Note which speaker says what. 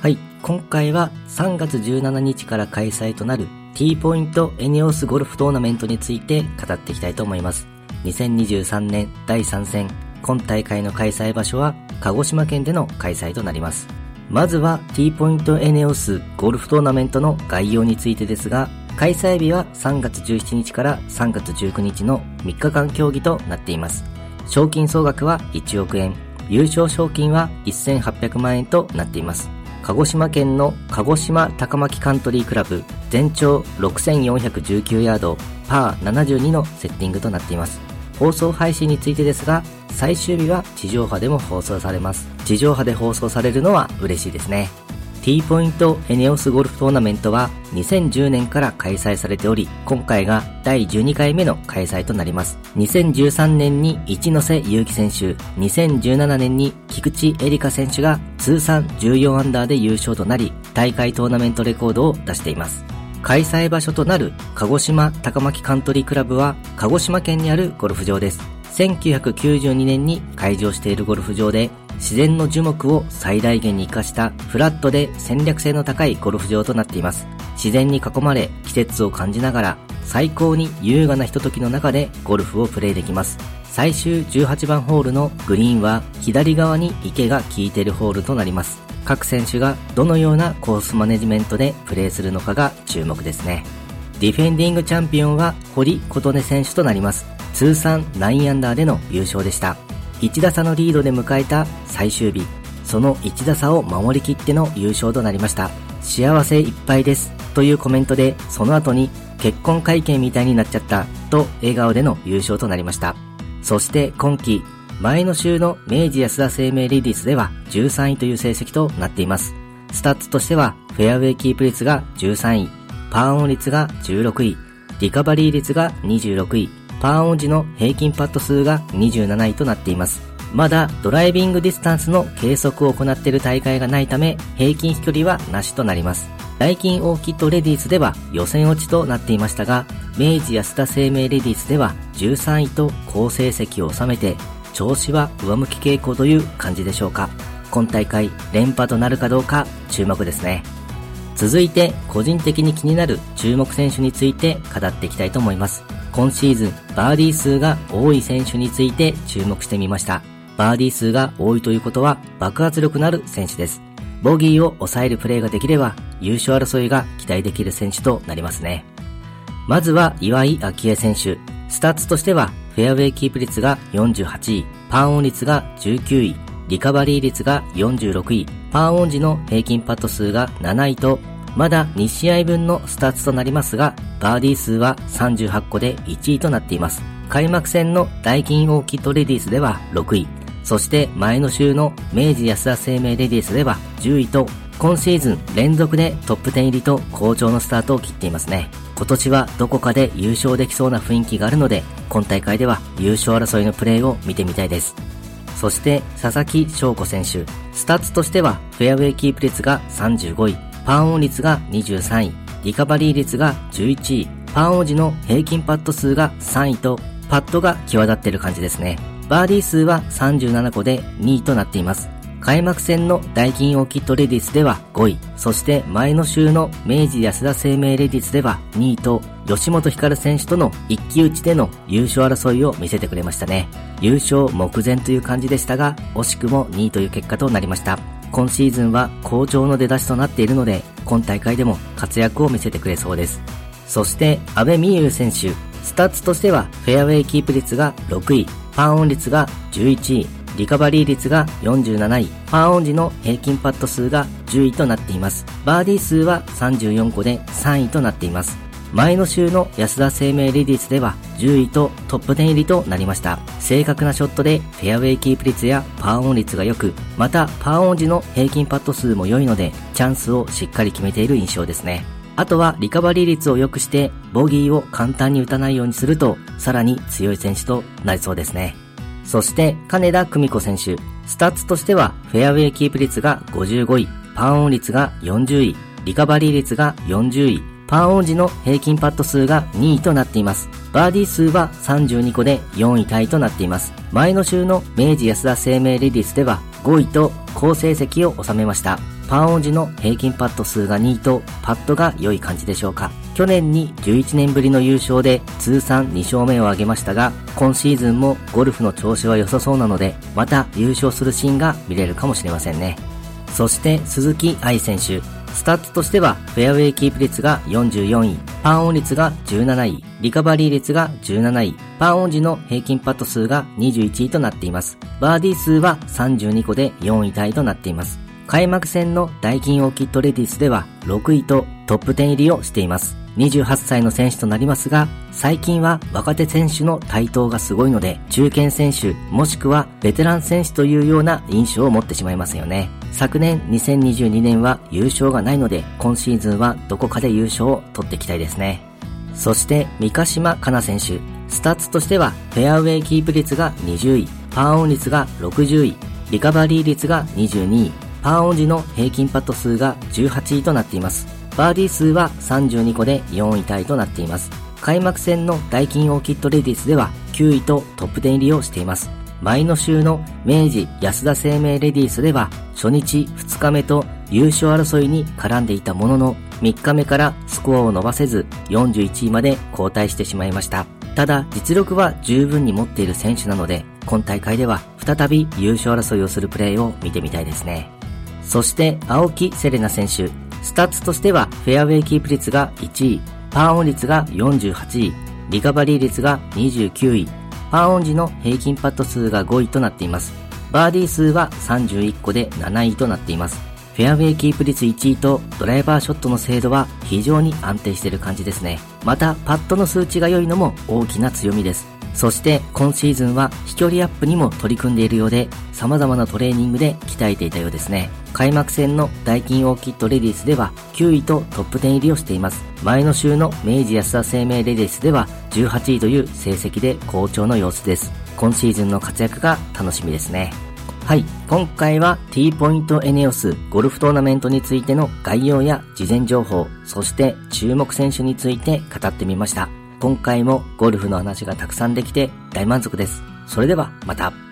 Speaker 1: はい、今回は3月17日から開催となる T ポイントエネオスゴルフトーナメントについて語っていきたいと思います。2023年第3戦、今大会の開催場所は鹿児島県での開催となります。まずは T ポイントエネオスゴルフトーナメントの概要についてですが、開催日は3月17日から3月19日の3日間競技となっています。賞金総額は1億円、優勝賞金は1800万円となっています。鹿児島県の鹿児島高巻カントリークラブ全長6419ヤードパー72のセッティングとなっています。放送配信についてですが最終日は地上波でも放送されます。地上波で放送されるのは嬉しいですね。T ポイントエネオスゴルフトーナメントは2010年から開催されており、今回が第12回目の開催となります。2013年に一ノ瀬祐希選手、2017年に菊池絵里香選手が通算14アンダーで優勝となり、大会トーナメントレコードを出しています。開催場所となる鹿児島高巻カントリークラブは鹿児島県にあるゴルフ場です。1992年に開場しているゴルフ場で自然の樹木を最大限に活かしたフラットで戦略性の高いゴルフ場となっています。自然に囲まれ季節を感じながら最高に優雅なひとときの中でゴルフをプレイできます。最終18番ホールのグリーンは左側に池が効いているホールとなります。各選手がどのようなコースマネジメントでプレーするのかが注目ですね。ディフェンディングチャンピオンは堀琴音選手となります。通算9アンダーでの優勝でした。1打差のリードで迎えた最終日、その1打差を守りきっての優勝となりました。幸せいっぱいです。というコメントで、その後に結婚会見みたいになっちゃったと笑顔での優勝となりました。そして今季、前の週の明治安田生命レディスでは13位という成績となっています。スタッツとしては、フェアウェイキープ率が13位、パーオン率が16位、リカバリー率が26位、パーオン時の平均パット数が27位となっています。まだドライビングディスタンスの計測を行っている大会がないため、平均飛距離はなしとなります。ダイキンオーキッドレディースでは予選落ちとなっていましたが、明治安田生命レディースでは13位と好成績を収めて、調子は上向き傾向という感じでしょうか。今大会連覇となるかどうか注目ですね。続いて個人的に気になる注目選手について語っていきたいと思います。今シーズンバーディー数が多い選手について注目してみました。バーディー数が多いということは爆発力のある選手です。ボギーを抑えるプレーができれば優勝争いが期待できる選手となりますね。まずは岩井明愛選手。スタッツとしてはフェアウェイキープ率が48位、パーオン率が19位、リカバリー率が46位、パーオン時の平均パット数が7位とまだ2試合分のスタッツとなりますが、バーディー数は38個で1位となっています。開幕戦のダイキンオーキッドレディースでは6位、そして前の週の明治安田生命レディースでは10位と、今シーズン連続でトップ10入りと好調のスタートを切っていますね。今年はどこかで優勝できそうな雰囲気があるので、今大会では優勝争いのプレーを見てみたいです。そしてささきしょうこ選手、スタッツとしてはフェアウェイキープ率が35位、パーオン率が23位、リカバリー率が11位、パーオン時の平均パット数が3位と、パットが際立っている感じですね。バーディー数は37個で2位となっています。開幕戦のダイキンオーキッドレディスでは5位、そして前の週の明治安田生命レディスでは2位と、吉本ひかる選手との一騎打ちでの優勝争いを見せてくれましたね。優勝目前という感じでしたが、惜しくも2位という結果となりました。今シーズンは好調の出だしとなっているので、今大会でも活躍を見せてくれそうです。そして、阿部未悠選手、スタッツとしてはフェアウェイキープ率が6位、パーオン率が11位、リカバリー率が47位、パーオン時の平均パット数が10位となっています。バーディー数は34個で3位となっています。前の週の安田生命レディスでは10位とトップ10入りとなりました。正確なショットでフェアウェイキープ率やパーオン率が良く、またパーオン時の平均パット数も良いので、チャンスをしっかり決めている印象ですね。あとはリカバリー率を良くして、ボギーを簡単に打たないようにすると、さらに強い選手となりそうですね。そして、金田久美子選手。スタッツとしては、フェアウェイキープ率が55位、パーオン率が40位、リカバリー率が40位、パーオン時の平均パット数が2位となっています。バーディー数は32個で4位タイとなっています。前の週の明治安田生命レディスでは5位と好成績を収めました。パーオン時の平均パット数が2位とパットが良い感じでしょうか。去年に11年ぶりの優勝で通算2勝目を挙げましたが、今シーズンもゴルフの調子は良さそうなので、また優勝するシーンが見れるかもしれませんね。そして鈴木愛選手。スタッツとしては、フェアウェイキープ率が44位、パーオン率が17位、リカバリー率が17位、パーオン時の平均パット数が21位となっています。バーディー数は32個で4位タイとなっています。開幕戦のダイキンオーキッドレディスでは6位とトップ10入りをしています。28歳の選手となりますが、最近は若手選手の台頭がすごいので、中堅選手もしくはベテラン選手というような印象を持ってしまいますよね。昨年2022年は優勝がないので、今シーズンはどこかで優勝を取っていきたいですね。そして三ヶ島かな選手、スタッツとしてはフェアウェイキープ率が20位、パーオン率が60位、リカバリー率が22位、パーオン時の平均パット数が18位となっています。バーディー数は32個で4位タイとなっています。開幕戦のダイキンオーキッドレディスでは9位とトップ10入りをしています。前の週の明治安田生命レディスでは初日2日目と優勝争いに絡んでいたものの3日目からスコアを伸ばせず41位まで後退してしまいました。ただ実力は十分に持っている選手なので今大会では再び優勝争いをするプレーを見てみたいですね。そして青木瀬令奈選手、スタッツとしてはフェアウェイキープ率が1位、パーオン率が48位、リカバリー率が29位、パーオン時の平均パット数が5位となっています。バーディー数は31個で7位となっています。フェアウェイキープ率1位とドライバーショットの精度は非常に安定している感じですね。また、パットの数値が良いのも大きな強みです。そして今シーズンは飛距離アップにも取り組んでいるようで様々なトレーニングで鍛えていたようですね。開幕戦のダイキンオーキッドレディスでは9位とトップ10入りをしています。前の週の明治安田生命レディスでは18位という成績で好調の様子です。今シーズンの活躍が楽しみですね。はい。今回は T ポイントエネオスゴルフトーナメントについての概要や事前情報、そして注目選手について語ってみました。今回もゴルフの話がたくさんできて大満足です。それではまた。